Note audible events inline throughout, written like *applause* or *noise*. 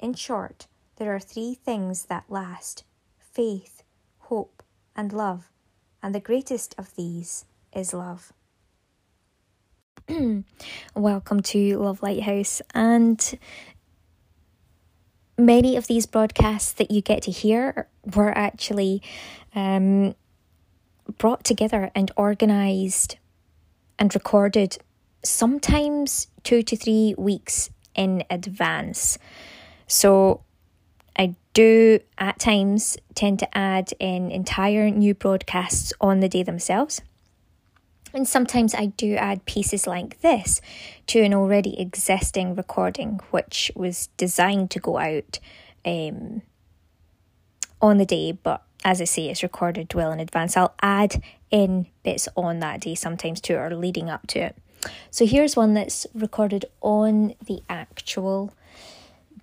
In short, there are three things that last faith, hope, and love, and the greatest of these is love. *clears throat* Welcome to Love Lighthouse, and many of these broadcasts that you get to hear were actually um, brought together and organized and recorded sometimes two to three weeks in advance. So I do at times tend to add in entire new broadcasts on the day themselves. And sometimes I do add pieces like this to an already existing recording, which was designed to go out um, on the day, but as I say, it's recorded well in advance. I'll add in bits on that day sometimes to it or leading up to it. So here's one that's recorded on the actual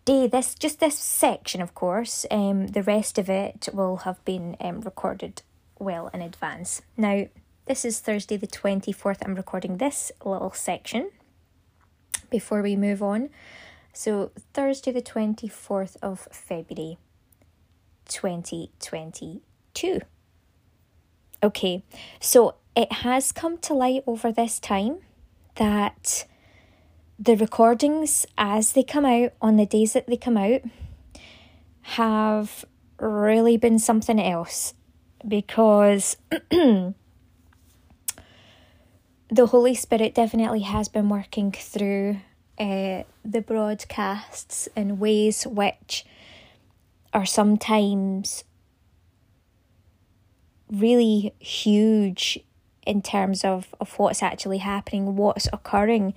day. This just this section, of course. Um, the rest of it will have been um, recorded well in advance. Now, this is Thursday the twenty fourth. I'm recording this little section before we move on. So Thursday the twenty fourth of February, twenty twenty two. Okay, so it has come to light over this time that the recordings as they come out on the days that they come out have really been something else. Because *clears throat* the Holy Spirit definitely has been working through uh, the broadcasts in ways which are sometimes really huge in terms of, of what's actually happening, what's occurring,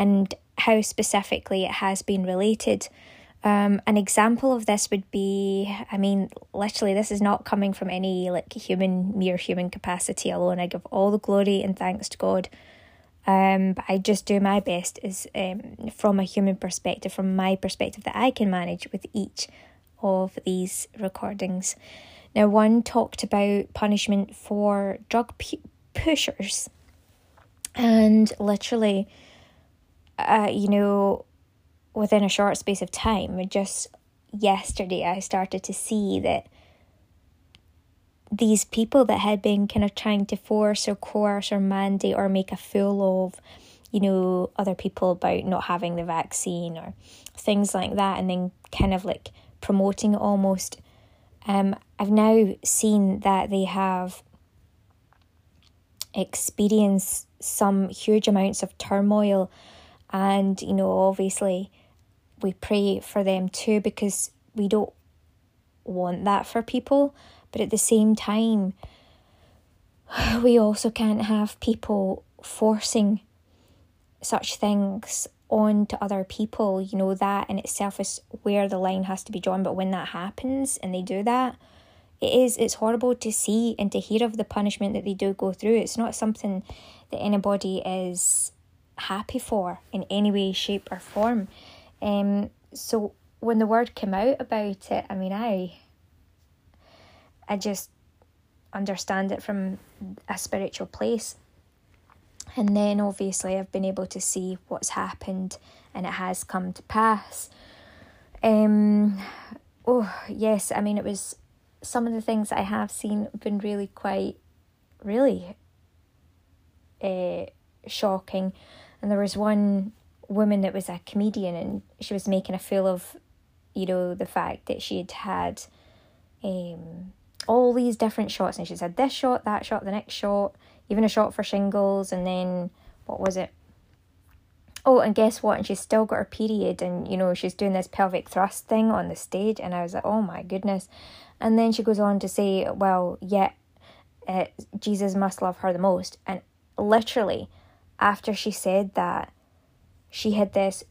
and how specifically it has been related. Um, an example of this would be, I mean, literally, this is not coming from any like human, mere human capacity alone. I give all the glory and thanks to God. Um, but I just do my best is um, from a human perspective, from my perspective that I can manage with each of these recordings. Now, one talked about punishment for drug pushers. And literally, uh, you know, within a short space of time, just yesterday, I started to see that these people that had been kind of trying to force or coerce or mandate or make a fool of, you know, other people about not having the vaccine or things like that, and then kind of like promoting it almost. Um, I've now seen that they have experienced some huge amounts of turmoil and you know obviously we pray for them too because we don't want that for people. But at the same time *sighs* we also can't have people forcing such things on to other people. You know that in itself is where the line has to be drawn. But when that happens and they do that it is it's horrible to see and to hear of the punishment that they do go through. It's not something that anybody is happy for in any way shape or form. Um so when the word came out about it i mean i i just understand it from a spiritual place. And then obviously i've been able to see what's happened and it has come to pass. Um oh yes i mean it was some of the things I have seen have been really quite, really uh, shocking. And there was one woman that was a comedian and she was making a fool of, you know, the fact that she had had um, all these different shots. And she said this shot, that shot, the next shot, even a shot for shingles. And then, what was it? Oh, and guess what? And she's still got her period, and you know, she's doing this pelvic thrust thing on the stage. And I was like, oh my goodness. And then she goes on to say, well, yet uh, Jesus must love her the most. And literally, after she said that, she had this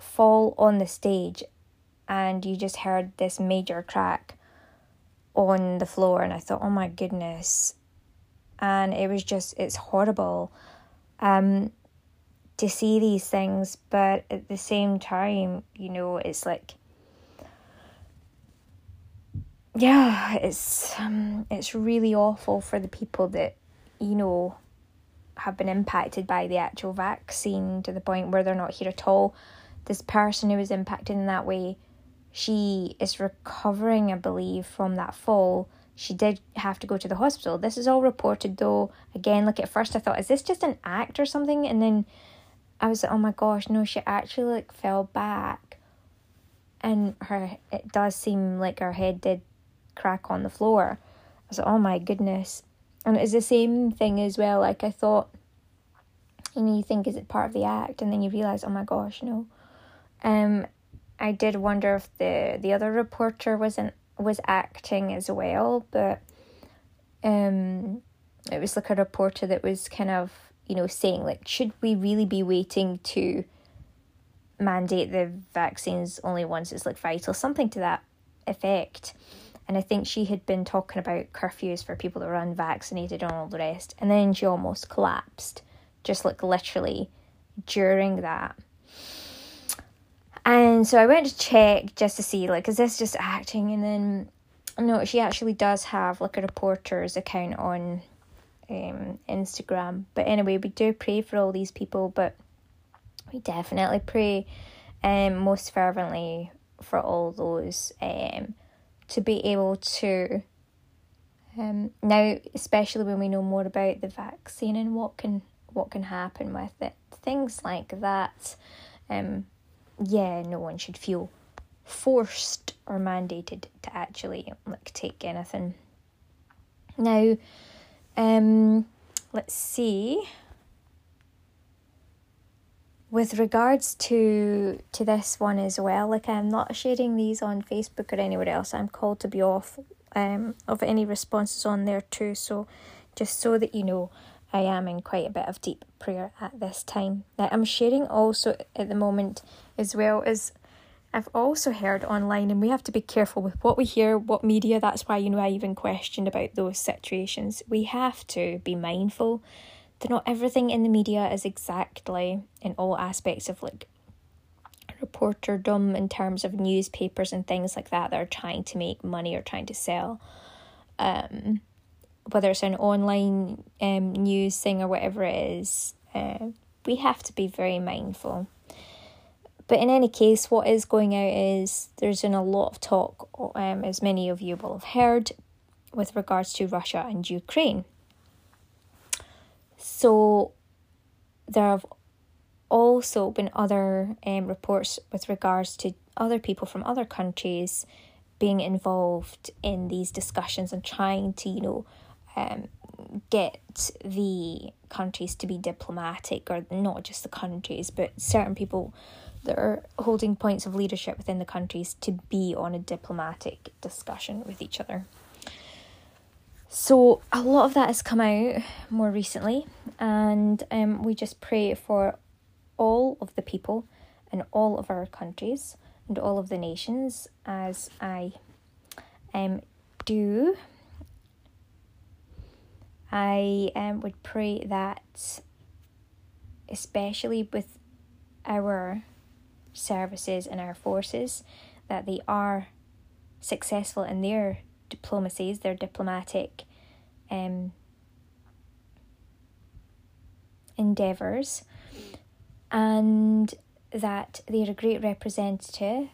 fall on the stage, and you just heard this major crack on the floor. And I thought, oh my goodness. And it was just, it's horrible um, to see these things. But at the same time, you know, it's like, yeah, it's um, it's really awful for the people that you know have been impacted by the actual vaccine to the point where they're not here at all. This person who was impacted in that way she is recovering, I believe, from that fall. She did have to go to the hospital. This is all reported though. Again, like at first I thought, is this just an act or something? And then I was like, oh my gosh, no, she actually like fell back and her it does seem like her head did crack on the floor. I was like, oh my goodness. And it's the same thing as well. Like I thought, you know, you think is it part of the act, and then you realize, oh my gosh, no. Um, I did wonder if the the other reporter wasn't was acting as well, but um, it was like a reporter that was kind of you know saying like, should we really be waiting to mandate the vaccines only once it's like vital, something to that effect. And I think she had been talking about curfews for people that were unvaccinated and all the rest, and then she almost collapsed, just like literally during that. And so I went to check just to see, like, is this just acting? And then, no, she actually does have like a reporter's account on um, Instagram. But anyway, we do pray for all these people, but we definitely pray um, most fervently for all those um, to be able to. Um, now, especially when we know more about the vaccine and what can what can happen with it, things like that. Um, yeah, no one should feel forced or mandated to actually like take anything. Now, um, let's see. With regards to to this one as well, like I'm not sharing these on Facebook or anywhere else. I'm called to be off um of any responses on there too. So, just so that you know, I am in quite a bit of deep prayer at this time. Now, I'm sharing also at the moment, as well as I've also heard online, and we have to be careful with what we hear, what media. That's why, you know, I even questioned about those situations. We have to be mindful that not everything in the media is exactly in all aspects of like reporterdom in terms of newspapers and things like that that are trying to make money or trying to sell. Um, whether it's an online um, news thing or whatever it is, uh, we have to be very mindful. But in any case, what is going out is there's been a lot of talk, um, as many of you will have heard, with regards to Russia and Ukraine. So there have also been other um, reports with regards to other people from other countries being involved in these discussions and trying to, you know, um, get the countries to be diplomatic, or not just the countries, but certain people that are holding points of leadership within the countries to be on a diplomatic discussion with each other. So a lot of that has come out more recently, and um, we just pray for all of the people in all of our countries and all of the nations as I um, do. I um, would pray that, especially with our services and our forces, that they are successful in their diplomacies, their diplomatic um, endeavours, and that they're a great representative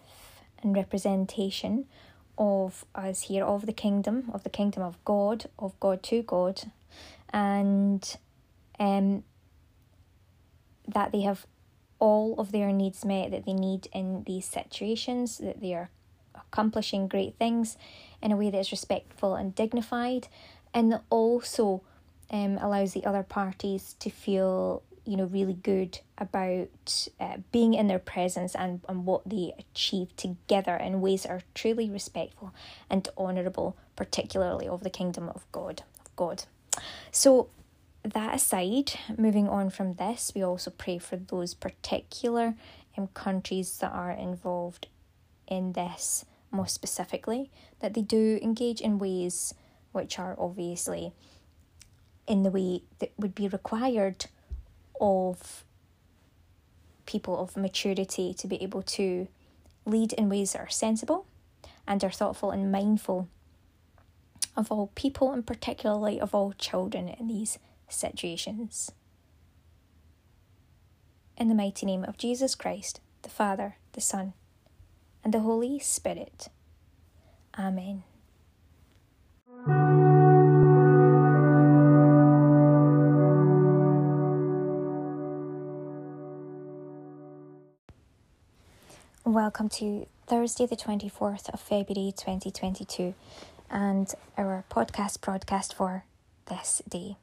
and representation of us here, of the kingdom, of the kingdom of God, of God to God, and um, that they have all of their needs met that they need in these situations, that they are accomplishing great things in a way that is respectful and dignified, and that also um, allows the other parties to feel you know really good about uh, being in their presence and, and what they achieve together in ways that are truly respectful and honourable particularly of the kingdom of god of god. So, that aside, moving on from this, we also pray for those particular um, countries that are involved in this more specifically, that they do engage in ways which are obviously in the way that would be required of people of maturity to be able to lead in ways that are sensible and are thoughtful and mindful of all people and particularly of all children in these situations. In the mighty name of Jesus Christ, the Father, the Son, and the Holy Spirit. Amen. Welcome to Thursday, the 24th of February 2022, and our podcast broadcast for this day.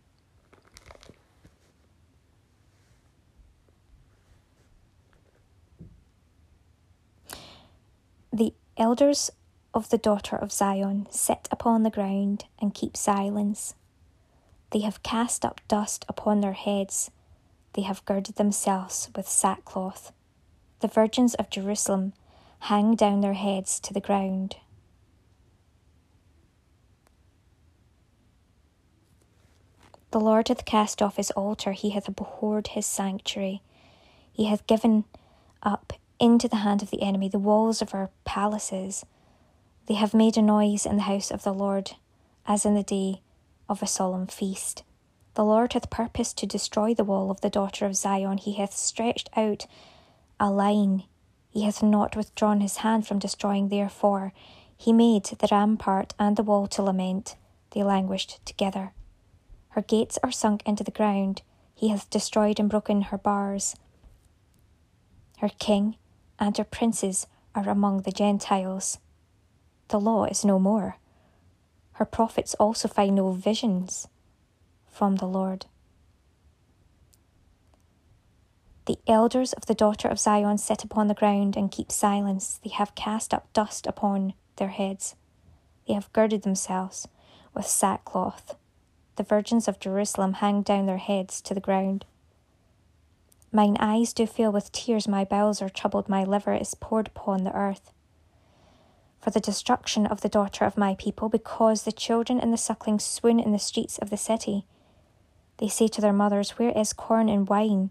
The elders of the daughter of Zion sit upon the ground and keep silence. They have cast up dust upon their heads, they have girded themselves with sackcloth. The virgins of Jerusalem hang down their heads to the ground. The Lord hath cast off his altar, he hath abhorred his sanctuary. He hath given up into the hand of the enemy the walls of our palaces. They have made a noise in the house of the Lord, as in the day of a solemn feast. The Lord hath purposed to destroy the wall of the daughter of Zion. He hath stretched out a line. He hath not withdrawn his hand from destroying, therefore he made the rampart and the wall to lament. They languished together. Her gates are sunk into the ground. He hath destroyed and broken her bars. Her king and her princes are among the Gentiles. The law is no more. Her prophets also find no visions from the Lord. The elders of the daughter of Zion sit upon the ground and keep silence. They have cast up dust upon their heads. They have girded themselves with sackcloth. The virgins of Jerusalem hang down their heads to the ground. Mine eyes do fill with tears, my bowels are troubled, my liver is poured upon the earth. For the destruction of the daughter of my people, because the children and the sucklings swoon in the streets of the city. They say to their mothers, Where is corn and wine?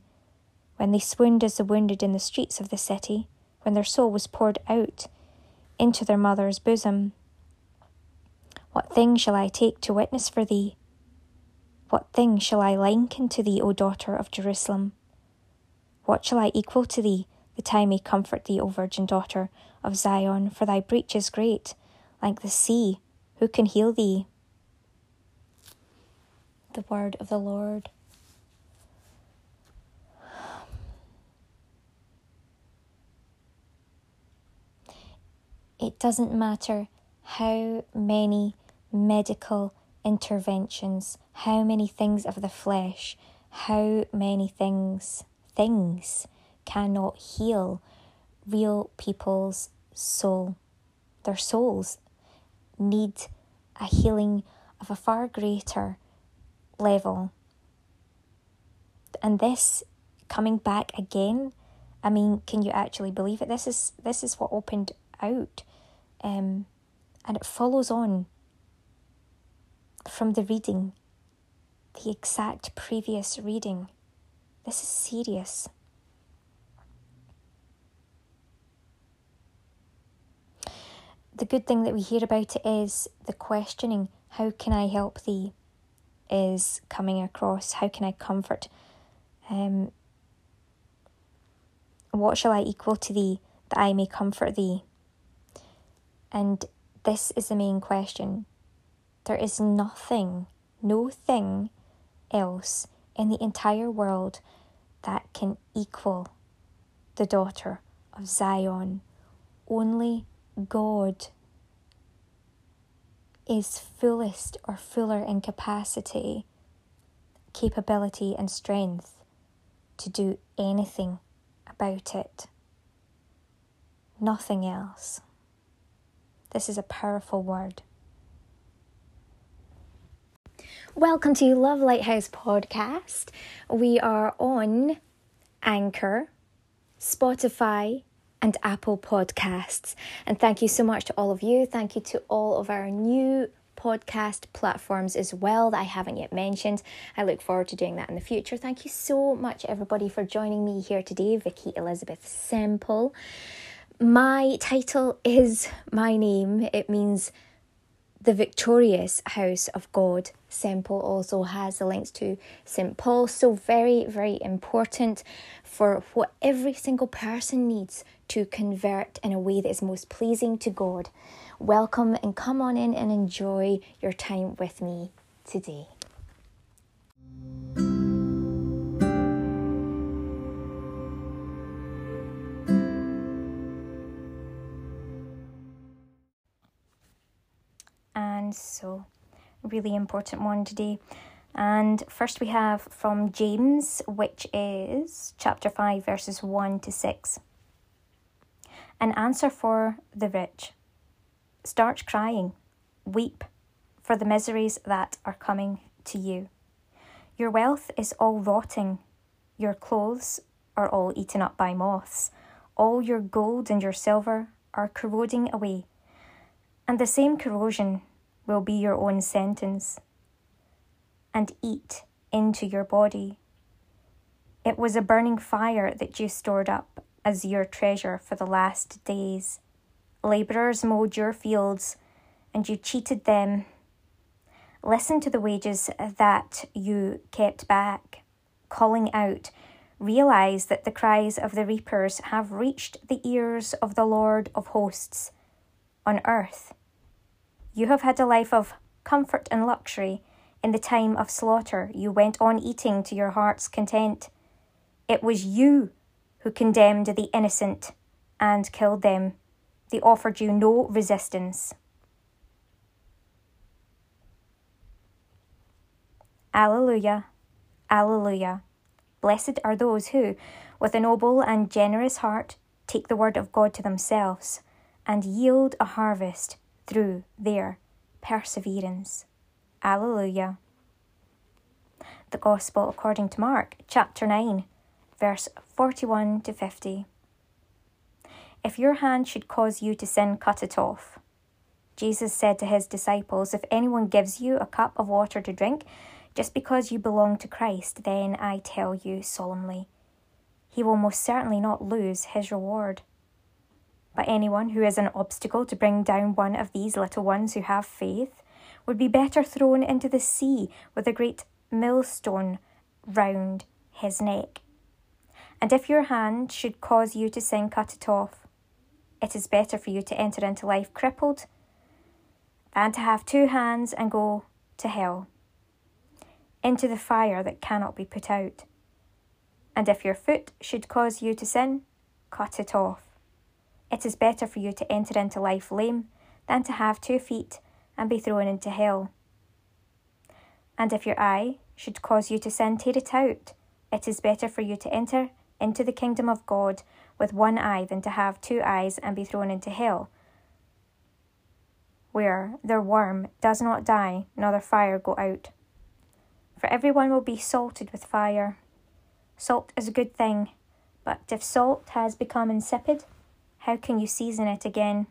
When they swooned as the wounded in the streets of the city, when their soul was poured out into their mother's bosom. What thing shall I take to witness for thee? What thing shall I liken to thee, O daughter of Jerusalem? What shall I equal to thee, that I may comfort thee, O virgin daughter of Zion? For thy breach is great, like the sea. Who can heal thee? The word of the Lord. It doesn't matter how many medical interventions, how many things of the flesh, how many things things cannot heal real people's soul. Their souls need a healing of a far greater level. And this coming back again, I mean, can you actually believe it? This is this is what opened out. Um, and it follows on from the reading, the exact previous reading. This is serious. The good thing that we hear about it is the questioning how can I help thee is coming across. How can I comfort? Um, what shall I equal to thee that I may comfort thee? And this is the main question. There is nothing, no thing else in the entire world that can equal the daughter of Zion. Only God is fullest or fuller in capacity, capability, and strength to do anything about it. Nothing else. This is a powerful word. Welcome to Love Lighthouse Podcast. We are on Anchor, Spotify, and Apple Podcasts. And thank you so much to all of you. Thank you to all of our new podcast platforms as well that I haven't yet mentioned. I look forward to doing that in the future. Thank you so much, everybody, for joining me here today. Vikki Elizabeth Semple. My title is my name, it means the victorious house of God. Semple also has the links to St. Paul, so very, very important for what every single person needs to convert in a way that is most pleasing to God. Welcome and come on in and enjoy your time with me today. And so, really important one today. And first we have from James, which is chapter 5, verses 1 to 6. An answer for the rich. Start crying, weep for the miseries that are coming to you. Your wealth is all rotting, your clothes are all eaten up by moths, all your gold and your silver are corroding away, and the same corrosion will be your own sentence and eat into your body. It was a burning fire that you stored up as your treasure for the last days. Labourers mowed your fields, and you cheated them. Listen to the wages that you kept back, calling out. Realize that the cries of the reapers have reached the ears of the Lord of hosts on earth. You have had a life of comfort and luxury in the time of slaughter, you went on eating to your heart's content. It was you who condemned the innocent and killed them. They offered you no resistance. Alleluia, Alleluia. Blessed are those who, with a noble and generous heart, take the word of God to themselves and yield a harvest through their perseverance. Alleluia. The Gospel according to Mark, chapter 9, verse 41 to 50. If your hand should cause you to sin, cut it off. Jesus said to his disciples, If anyone gives you a cup of water to drink, just because you belong to Christ, then I tell you solemnly, he will most certainly not lose his reward. But anyone who is an obstacle to bring down one of these little ones who have faith, would be better thrown into the sea with a great millstone round his neck. And if your hand should cause you to sin, cut it off. It is better for you to enter into life crippled than to have two hands and go to hell, into the fire that cannot be put out. And if your foot should cause you to sin, cut it off. It is better for you to enter into life lame than to have two feet and be thrown into hell. And if your eye should cause you to sin, tear it out. It is better for you to enter into the kingdom of God with one eye than to have two eyes and be thrown into hell, where their worm does not die, nor their fire go out. For everyone will be salted with fire. Salt is a good thing, but if salt has become insipid, how can you season it again?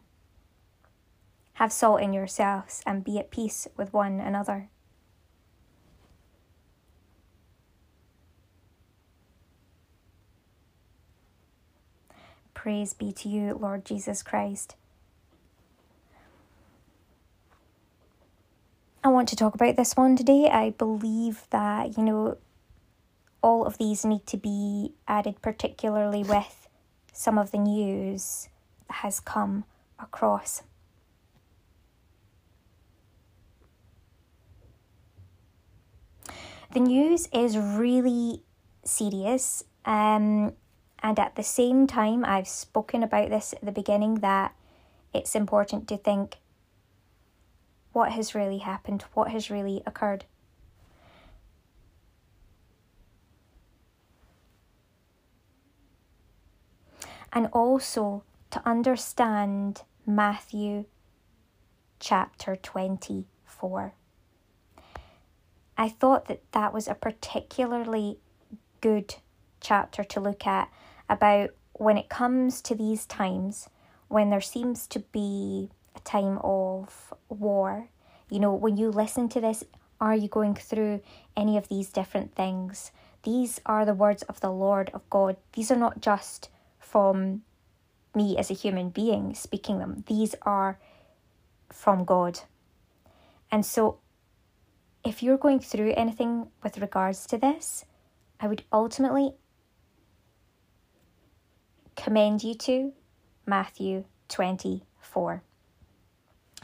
Have salt in yourselves and be at peace with one another. Praise be to you, Lord Jesus Christ. I want to talk about this one today. I believe that, you know, all of these need to be added, particularly with some of the news that has come across the news is really serious. Um, and at the same time, I've spoken about this at the beginning that it's important to think what has really happened, what has really occurred. And also to understand Matthew chapter 24. I thought that that was a particularly good chapter to look at about when it comes to these times when there seems to be a time of war. You know, when you listen to this, are you going through any of these different things? These are the words of the Lord of God. These are not just from me as a human being speaking them, these are from God. And so if you're going through anything with regards to this, I would ultimately commend you to Matthew 24.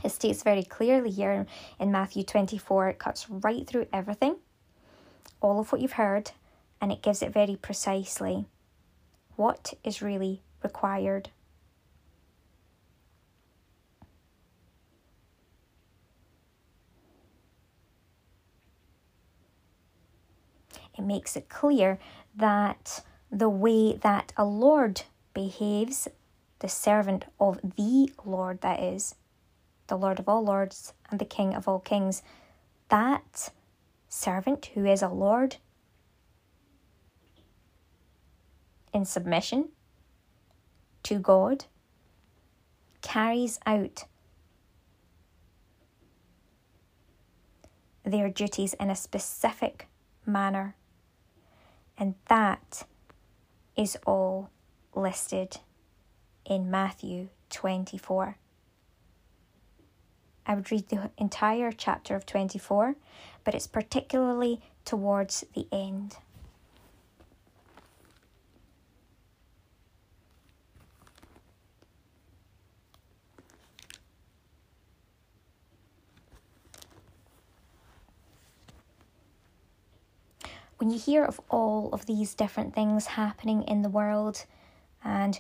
It states very clearly here in Matthew 24, it cuts right through everything, all of what you've heard, and it gives it very precisely what is really required. It makes it clear that the way that a Lord behaves, the servant of the Lord, that is, the Lord of all lords and the King of all kings, that servant who is a Lord in submission to God carries out their duties in a specific manner. And that is all listed in Matthew 24. I would read the entire chapter of 24, but it's particularly towards the end. when you hear of all of these different things happening in the world and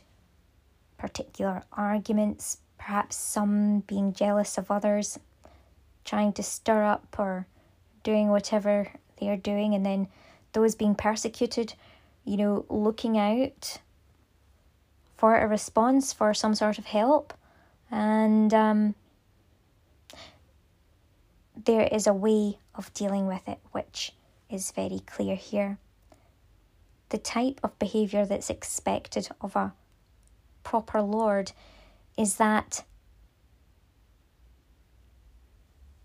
particular arguments, perhaps some being jealous of others, trying to stir up or doing whatever they are doing, and then those being persecuted, you know, looking out for a response, for some sort of help. And um, there is a way of dealing with it which is very clear here. The type of behaviour that's expected of a proper Lord is that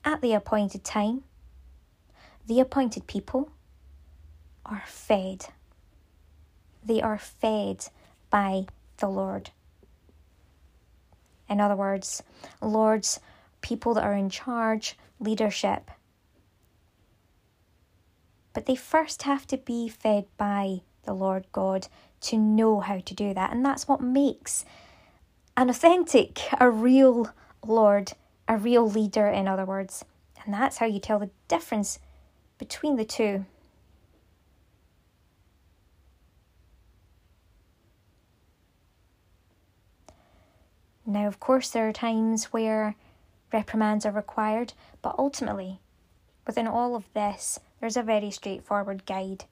at the appointed time, the appointed people are fed. They are fed by the Lord. In other words, lords, people that are in charge, leadership, but they first have to be fed by the Lord God to know how to do that. And that's what makes an authentic, a real Lord, a real leader, in other words. And that's how you tell the difference between the two. Now, of course, there are times where reprimands are required, but ultimately, within all of this, there's a very straightforward guide